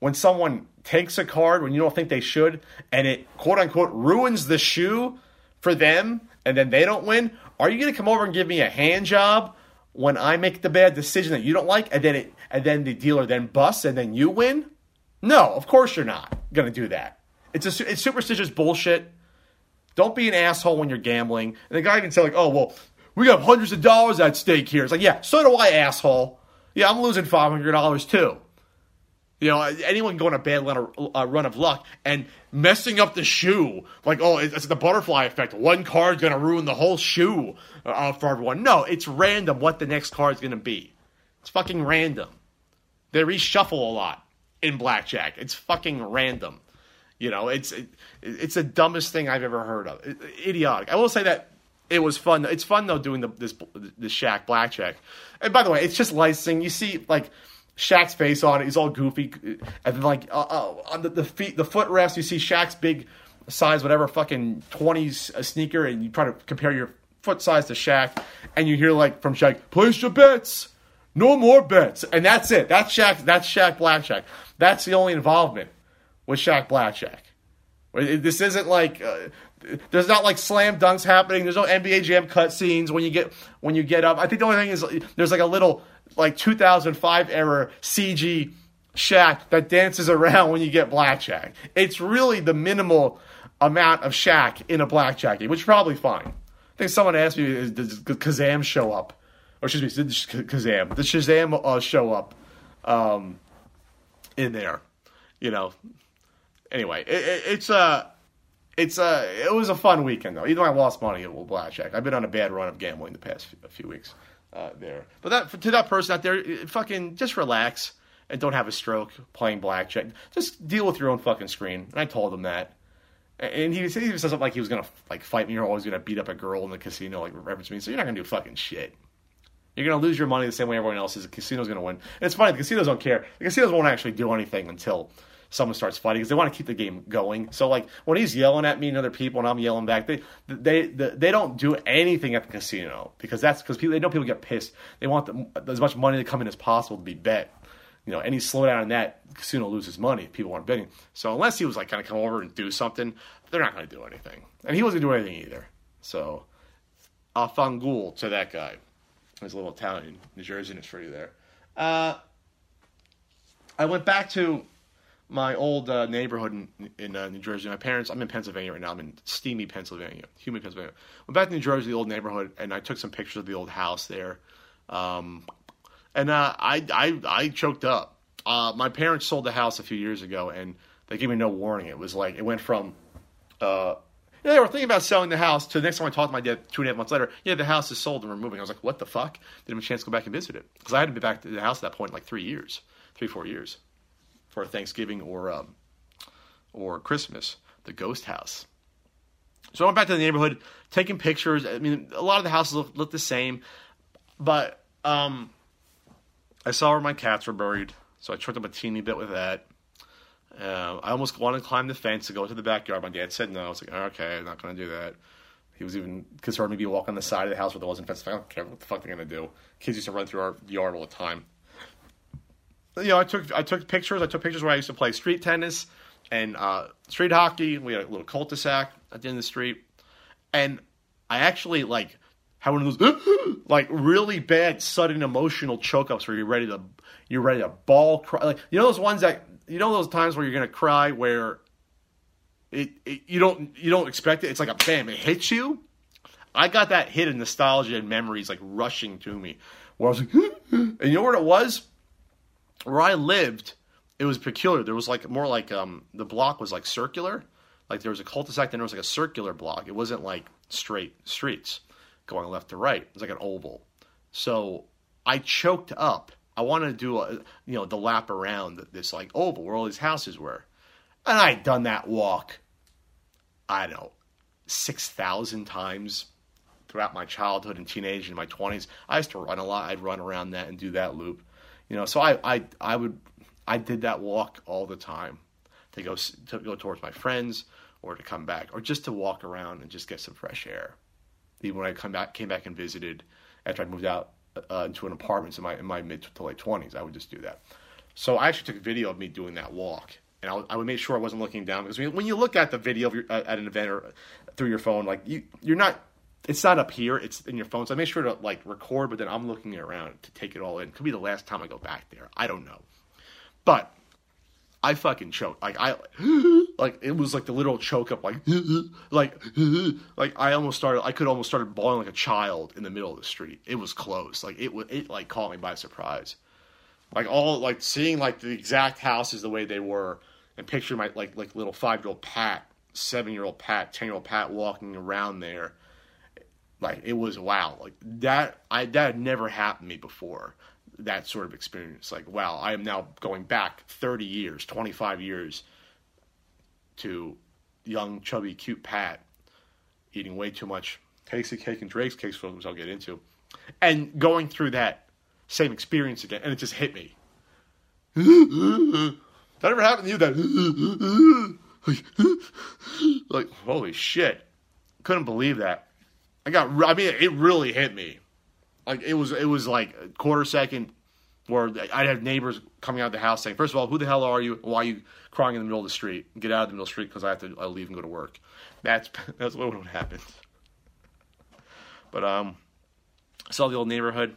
Speaker 1: when someone takes a card when you don't think they should, and it quote unquote ruins the shoe for them, and then they don't win, are you going to come over and give me a hand job when I make the bad decision that you don't like, and then it, and then the dealer then busts, and then you win? No, of course you're not going to do that. It's a it's superstitious bullshit. Don't be an asshole when you're gambling. And the guy can say like, "Oh well, we got hundreds of dollars at stake here." It's like, yeah, so do I, asshole. Yeah, I'm losing five hundred dollars too. You know, anyone can go on a bad run of luck and messing up the shoe, like, oh, it's the butterfly effect. One card's going to ruin the whole shoe uh, for everyone. No, it's random what the next card's going to be. It's fucking random. They reshuffle a lot in blackjack. It's fucking random. You know, it's it, it's the dumbest thing I've ever heard of. It, idiotic. I will say that it was fun. It's fun though doing the this the Shaq blackjack. And by the way, it's just licensing. You see like Shaq's face on it. He's all goofy, and then like uh, uh, on the, the feet, the foot rest, you see Shaq's big size, whatever fucking twenties sneaker, and you try to compare your foot size to Shaq, and you hear like from Shaq, place your bets. No more bets, and that's it. That's Shaq. That's Shaq Blackjack. That's the only involvement with Shaq Blackjack. This isn't like uh, there's not like slam dunks happening. There's no NBA Jam cutscenes when you get when you get up. I think the only thing is there's like a little like 2005 era CG Shaq that dances [LAUGHS] around when you get blackjack. It's really the minimal amount of Shaq in a blackjack game, which is probably fine. I think someone asked me, does Kazaam show up? Or excuse me, Kazaam. Does Shazam uh, show up um, in there? You know. Anyway, it, it, it's a. Uh, it's a, uh, it was a fun weekend though. Even though I lost money at blackjack, I've been on a bad run of gambling the past few, few weeks uh, there. But that to that person out there, fucking just relax and don't have a stroke playing blackjack. Just deal with your own fucking screen. And I told him that. And he, said he says something like he was gonna like fight me or always gonna beat up a girl in the casino, like reference me. So you're not gonna do fucking shit. You're gonna lose your money the same way everyone else is. The casino's gonna win. And it's funny, the casinos don't care. The casinos won't actually do anything until someone starts fighting because they want to keep the game going. So like when he's yelling at me and other people and I'm yelling back, they they they, they don't do anything at the casino because that's because people they know people get pissed. They want the, as much money to come in as possible to be bet. You know, any slowdown in that casino loses money if people aren't betting. So unless he was like kind of come over and do something, they're not going to do anything. And he wasn't doing anything either. So, a afangul to that guy. There's a little Italian New Jersey and it's you there. Uh, I went back to my old uh, neighborhood in, in uh, New Jersey. My parents, I'm in Pennsylvania right now. I'm in steamy Pennsylvania, humid Pennsylvania. Went back to New Jersey, the old neighborhood, and I took some pictures of the old house there. Um, and uh, I, I, I choked up. Uh, my parents sold the house a few years ago, and they gave me no warning. It was like it went from uh, yeah, they were thinking about selling the house. To the next time I talked to my dad, two and a half months later, yeah, the house is sold and we're moving. I was like, what the fuck? Didn't have a chance to go back and visit it because I hadn't been back to the house at that point in like three years, three four years, for Thanksgiving or um, or Christmas, the ghost house. So I went back to the neighborhood, taking pictures. I mean, a lot of the houses look, look the same, but um, I saw where my cats were buried, so I choked up a teeny bit with that. Uh, I almost wanted to climb the fence to go to the backyard. My dad said no. I was like, okay, I'm not going to do that. He was even concerned maybe walk on the side of the house where there wasn't fence. I don't care what the fuck they're going to do. Kids used to run through our yard all the time. You know, I took I took pictures. I took pictures where I used to play street tennis, and uh, street hockey. We had a little cul-de-sac at the end of the street, and I actually like had one of those [GASPS] like really bad sudden emotional choke ups where you're ready to you're ready to ball cry. Like you know those ones that you know those times where you're gonna cry where it, it you don't you don't expect it. It's like a bam, it hits you. I got that hit of nostalgia and memories like rushing to me. Where I was like, [GASPS] and you know what it was? Where I lived, it was peculiar. There was like more like um the block was like circular. Like there was a cul-de-sac, then there was like a circular block. It wasn't like straight streets going left to right. It was like an oval. So I choked up. I wanted to do a, you know the lap around this like oh, oval where all these houses were, and I had done that walk. I don't know six thousand times throughout my childhood and teenage and my twenties. I used to run a lot. I'd run around that and do that loop, you know. So I I I would I did that walk all the time to go to go towards my friends or to come back or just to walk around and just get some fresh air. Even when I come back came back and visited after I moved out uh, into an apartment in my in my mid to late twenties, I would just do that. So I actually took a video of me doing that walk, and I I would make sure I wasn't looking down because when you look at the video your, at an event or through your phone, like you you're not. It's not up here. It's in your phone. So I make sure to like record, but then I'm looking around to take it all in. Could be the last time I go back there. I don't know, but I fucking choked. Like I, [GASPS] like it was like the literal choke up. Like, [GASPS] like, [GASPS] like I almost started. I could almost started bawling like a child in the middle of the street. It was close. Like it was. It like caught me by surprise. Like all like seeing like the exact houses the way they were, and picturing my like like little five year old Pat, seven year old Pat, ten year old Pat walking around there. Like it was wow. Like that. I that had never happened to me before that sort of experience. Like, wow, I am now going back 30 years, 25 years to young, chubby, cute Pat eating way too much Tastykake and Drake's cakes, which I'll get into, and going through that same experience again, and it just hit me. that ever happened to you? That like, holy shit, couldn't believe that. I got, I mean, it really hit me. Like it was, it was like a quarter second where I'd have neighbors coming out of the house saying, first of all, who the hell are you? Why are you crying in the middle of the street? Get out of the middle of the street because I have to I leave and go to work. That's [LAUGHS] that's what would happen. But um, saw the old neighborhood.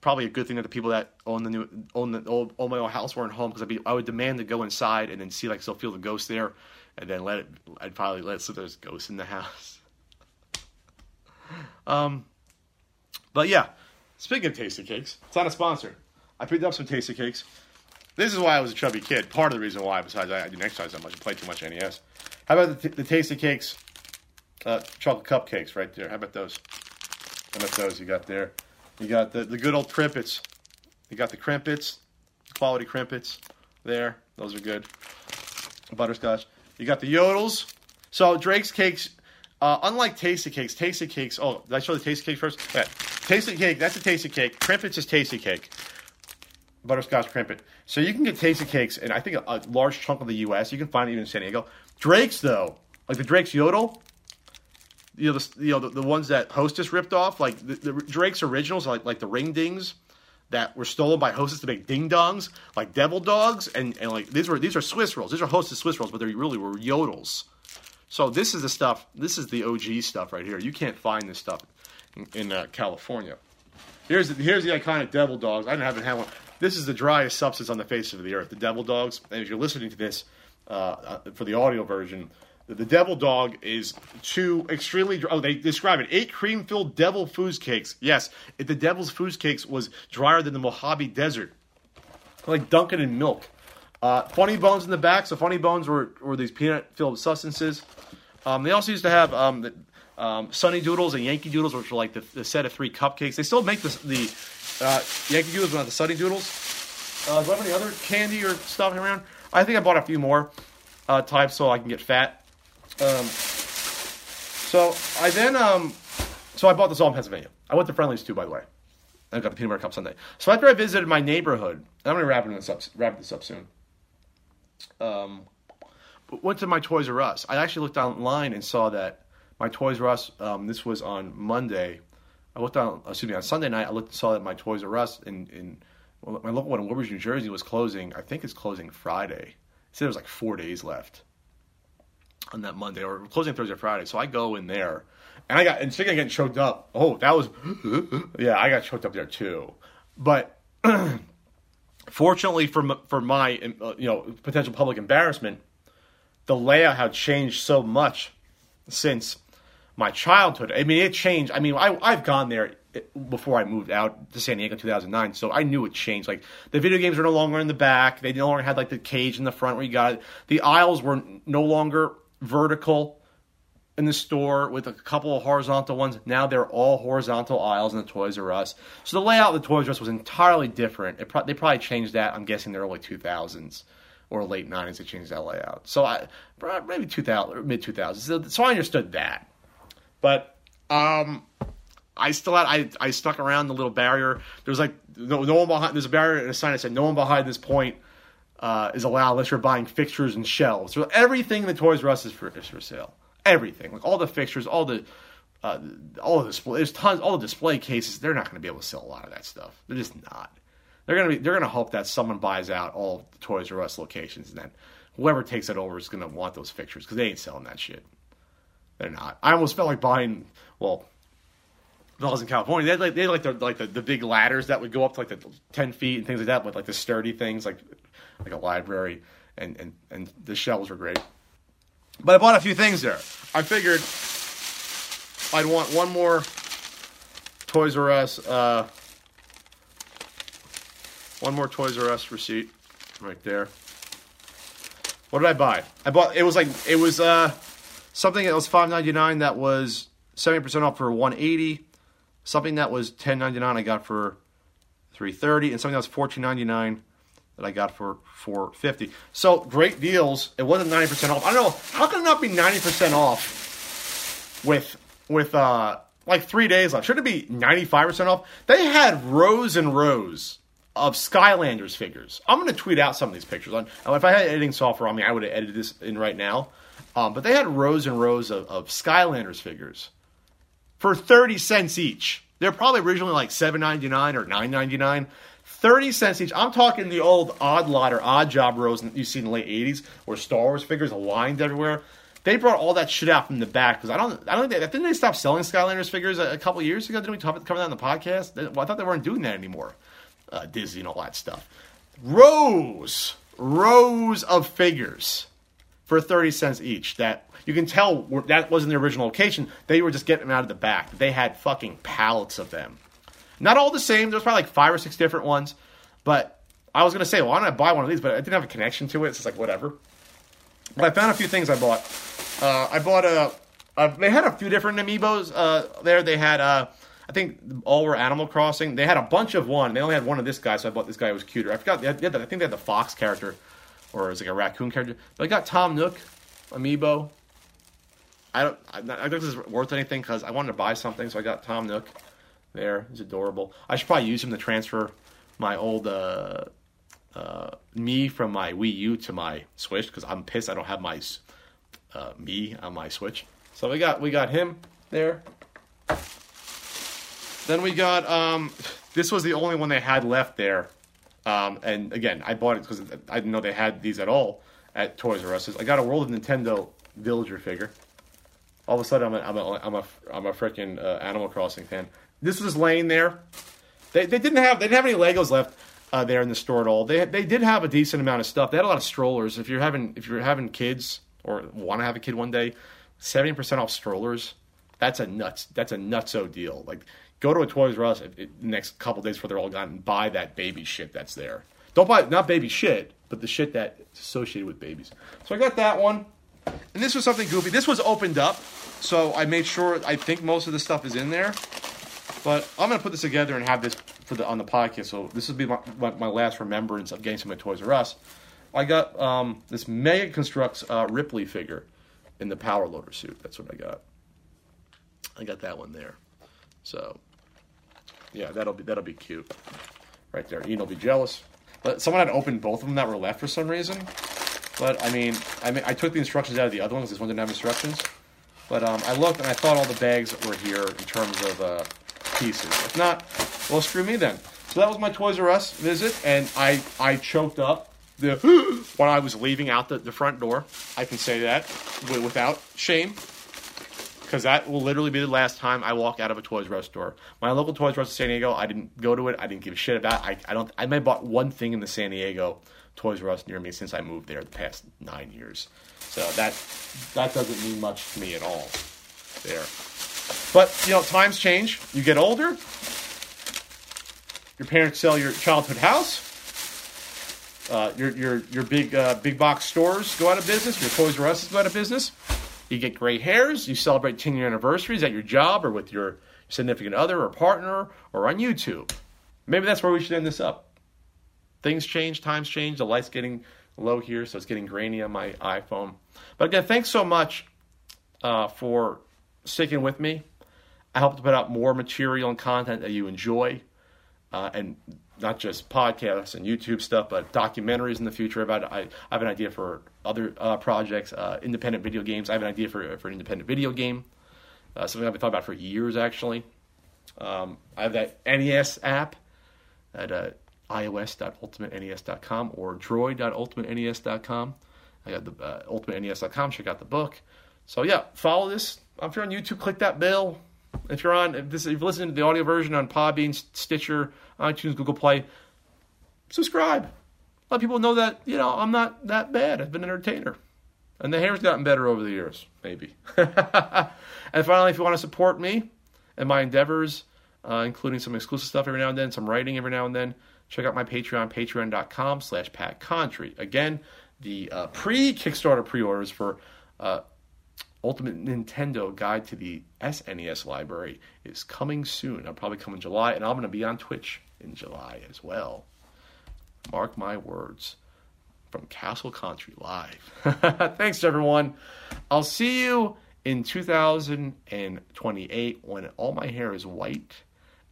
Speaker 1: Probably a good thing that the people that own the new own the old own my old house weren't home because I'd be I would demand to go inside and then see like still feel the ghost there, and then let it. I'd probably let so there's ghosts in the house. [LAUGHS] um, but yeah, speaking of Tastykakes, it's not a sponsor. I picked up some Tastykakes. This is why I was a chubby kid. Part of the reason why, besides I, didn't exercise that much, I played too much NES. How about the, the Tastykakes, uh, chocolate cupcakes right there? How about those? How about those you got there? You got the, the good old crimpets. You got the crimpets, quality crimpets there. Those are good. Butterscotch. You got the yodels. So Drake's cakes, uh, unlike Tastykakes, Tasty Cakes. Oh, did I show the Tastykake first? Yeah. Tastykake, that's a tasty cake. Crimpets is tasty cake. Butterscotch crimpet. So you can get tasty cakes, and I think a, a, large chunk of the U.S. You can find it even in San Diego. Drake's though, like the Drake's Yodel, you know the you know the, the ones that Hostess ripped off, like the, the Drake's originals, like like the ring dings that were stolen by Hostess to make ding dongs, like devil dogs, and, and like these were these are Swiss rolls. These are Hostess Swiss rolls, but they really were Yodels. So this is the stuff. This is the OG stuff right here. You can't find this stuff in, uh, California. Here's the, here's the iconic devil dogs. I haven't had one. This is the driest substance on the face of the earth. The devil dogs. And if you're listening to this uh, uh for the audio version, the, devil dog is two extremely. Oh, they describe it. Eight cream-filled devil foods cakes. Yes, if the devil's foods cakes was drier than the Mojave Desert, like Dunkin' in milk. Uh, funny bones in the back. So funny bones were, were these peanut-filled substances. Um, they also used to have um, the, um, Sunny Doodles and Yankee Doodles, which are like the, the, set of three cupcakes. They still make the, the uh, Yankee Doodles, but not the Sunny Doodles. Uh, do I have any other candy or stuff around? I think I bought a few more uh, types so I can get fat. Um, so I then, um, so I bought this all in Pennsylvania. I went to Friendly's too, by the way. I got the peanut butter cup sundae. So after I visited my neighborhood, I'm going to wrap this up, wrap this up soon. Um, went to my Toys R Us. I actually looked online and saw that my Toys R Us. Um, this was on Monday. I looked on, excuse me, on Sunday night. I looked saw that my Toys R Us in in my local one in Woodbridge, New Jersey, was closing. I think it's closing Friday. said there was like four days left on that Monday or closing Thursday or Friday. So I go in there and I got and speaking of getting choked up. Oh, that was [GASPS] yeah, I got choked up there too. But [CLEARS THROAT] fortunately for for my uh, you know potential public embarrassment, the layout had changed so much since my childhood. I mean, it changed. I mean, I I've gone there before I moved out to San Diego in 2009, so I knew it changed. Like the video games were no longer in the back; they no longer had like the cage in the front where you got it. The aisles were no longer vertical in the store with a couple of horizontal ones. Now they're all horizontal aisles in the Toys R Us. So the layout of the Toys R Us was entirely different. Pro- they probably changed that. I'm guessing the early 2000s or late 90s. They changed that layout. So I maybe 2000 mid 2000s. So, so I understood that. But um, I still had I I stuck around the little barrier. There was like no no one behind. There's a barrier and a sign that said no one behind this point. Uh, is allowed unless you're buying fixtures and shelves. So everything in the Toys R Us is for, is for sale everything, like all the fixtures, all the uh, all the display. There's tons, all the display cases. They're not going to be able to sell a lot of that stuff. They're just not. They're to be. They're to hope that someone buys out all the Toys R Us locations, and then whoever takes it over is to want those fixtures because they ain't selling that shit. They're not. I almost felt like buying. Well, I was in California, they had like they had like the like the, the big ladders that would go up to like the ten feet and things like that, with like the sturdy things like like a library, and and and the shelves were great. But I bought a few things there. I figured I'd want one more Toys R Us, uh, one more Toys R Us receipt right there. What did I buy? I bought. It was like it was uh, something that was five ninety nine. That was seventy percent off for one eighty. Something that was ten ninety nine. I got for three thirty, and something that was fourteen ninety nine that I got for 450. So great deals. It wasn't 90% off. I don't know how can it not be 90% off with with uh like three days left. Should it be 95% off? They had rows and rows of Skylanders figures. I'm to tweet out some of these pictures. On if I had editing software on me, I would have edited this in right now. Um, but they had rows and rows of, of Skylanders figures for 30 cents each. They're probably originally like 7.99 or 9.99. 30 cents each. I'm talking the old odd lot or odd job rows that you see in the late 80s where Star Wars figures lined everywhere. They brought all that shit out from the back because I don't, I don't think they, didn't they stop selling Skylanders figures a, a couple years ago? Didn't we talk, cover that on the podcast? Well, I thought they weren't doing that anymore. Uh, Disney and all that stuff. Rows, rows of figures for 30 cents each. That you can tell that wasn't the original location. They were just getting them out of the back. They had fucking pallets of them. Not all the same. There's probably like five or six different ones. But I was gonna say, well, why don't I buy one of these? But I didn't have a connection to it. It's like whatever. But I found a few things I bought. Uh, I bought a, a, They had a few different amiibos uh, there. They had. Uh, I think all were Animal Crossing. They had a bunch of one. They only had one of this guy, so I bought this guy. It was cuter. I forgot. They had, I think they had the fox character, or is it like a raccoon character. But I got Tom Nook amiibo. I don't. I, I don't think this is worth anything because I wanted to buy something, so I got Tom Nook. There, he's adorable. I should probably use him to transfer my old uh, uh, Mii from my Wii U to my Switch because I'm pissed I don't have my uh, Mii on my Switch. So we got we got him there. Then we got um, this was the only one they had left there, um, and again I bought it because I didn't know they had these at all at Toys R Us. I got a World of Nintendo Villager figure. All of a sudden I'm a I'm a I'm a, I'm a freaking uh, Animal Crossing fan. This was laying there. They, they didn't have they didn't have any Legos left uh, there in the store at all. They they did have a decent amount of stuff. They had a lot of strollers. If you're having if you're having kids or want to have a kid one day, seventy percent off strollers. That's a nuts. That's a nutso deal. Like go to a Toys R Us next couple days before they're all gone and buy that baby shit that's there. Don't buy not baby shit, but the shit that's associated with babies. So I got that one. And this was something goofy. This was opened up, so I made sure I think most of the stuff is in there. But I'm gonna put this together and have this for the on the podcast. So this will be my, my, my last remembrance of getting some of Toys R Us. I got um, this Mega Construx uh, Ripley figure in the Power Loader suit. That's what I got. I got that one there. So yeah, that'll be that'll be cute. Right there. Ian will be jealous. But someone had opened both of them that were left for some reason. But I mean, I mean, I took the instructions out of the other ones. This one didn't have instructions. But um, I looked and I thought all the bags were here in terms of uh, pieces. If not, well, screw me then. So that was my Toys R Us visit, and I I choked up the [GASPS] when I was leaving out the, the front door. I can say that without shame because that will literally be the last time I walk out of a Toys R Us store. My local Toys R Us in San Diego, I didn't go to it. I didn't give a shit about. It. I I don't. I may have bought one thing in the San Diego Toys R Us near me since I moved there the past nine years. So that that doesn't mean much to me at all. There, but you know times change. You get older. Your parents sell your childhood house. Uh, your your your big uh, big box stores go out of business. Your Toys R Us go out of business you get gray hairs, you celebrate 10 year anniversaries at your job or with your significant other or partner or on YouTube. Maybe that's where we should end this up. Things change, times change, the light's getting low here, so it's getting grainy on my iPhone. But again, thanks so much uh, for sticking with me. I hope to put out more material and content that you enjoy, uh, and not just podcasts and YouTube stuff, but documentaries in the future. About I, I have an idea for other uh, projects, uh, independent video games. I have an idea for for an independent video game, uh, something I've been thought about for years actually. Um, I have that NES app at uh, ios.ultimatenes.com or droid.ultimatenes.com. I got the uh, ultimatenes.com. Check out the book. So yeah, follow this. If you're on YouTube, click that bell. If you're on, if, this, if you're listening to the audio version on Podbean, Stitcher, iTunes, Google Play, subscribe. Let people know that you know I'm not that bad. I've been an entertainer, and the hair's gotten better over the years, maybe. [LAUGHS] and finally, if you want to support me and my endeavors, uh, including some exclusive stuff every now and then, some writing every now and then, check out my Patreon, patreon.com/slash Pat Contri. Again, the uh, pre-Kickstarter pre-orders for uh, Ultimate Nintendo Guide to the SNES Library is coming soon. It'll probably come in July, and I'm going to be on Twitch in July as well. Mark my words. From Castle Country Live. [LAUGHS] Thanks, everyone. I'll see you in 2028 when all my hair is white,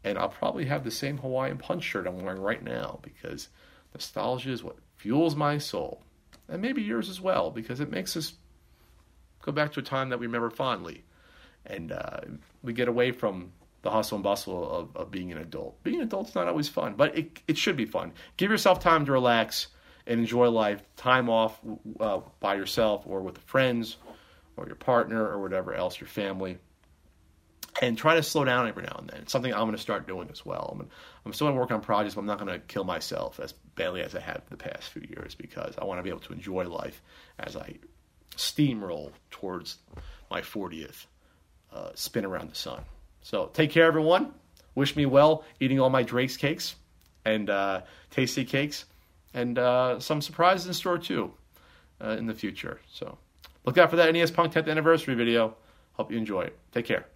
Speaker 1: and I'll probably have the same Hawaiian punch shirt I'm wearing right now because nostalgia is what fuels my soul. And maybe yours as well, because it makes us go back to a time that we remember fondly. And uh, we get away from the hustle and bustle of, of being an adult. Being an adult's not always fun, but it, it should be fun. Give yourself time to relax and enjoy life. Time off uh, by yourself or with friends or your partner or whatever else, your family. And try to slow down every now and then. It's something I'm going to start doing as well. I'm, I'm still going to work on projects, but I'm not going to kill myself as badly as I have the past few years because I want to be able to enjoy life as I steamroll towards my 40th uh, spin around the sun. So take care, everyone. Wish me well eating all my Drake's cakes and uh, tasty cakes, and uh, some surprises in store too uh, in the future. So look out for that NES Punk 10th anniversary video. Hope you enjoy it. Take care.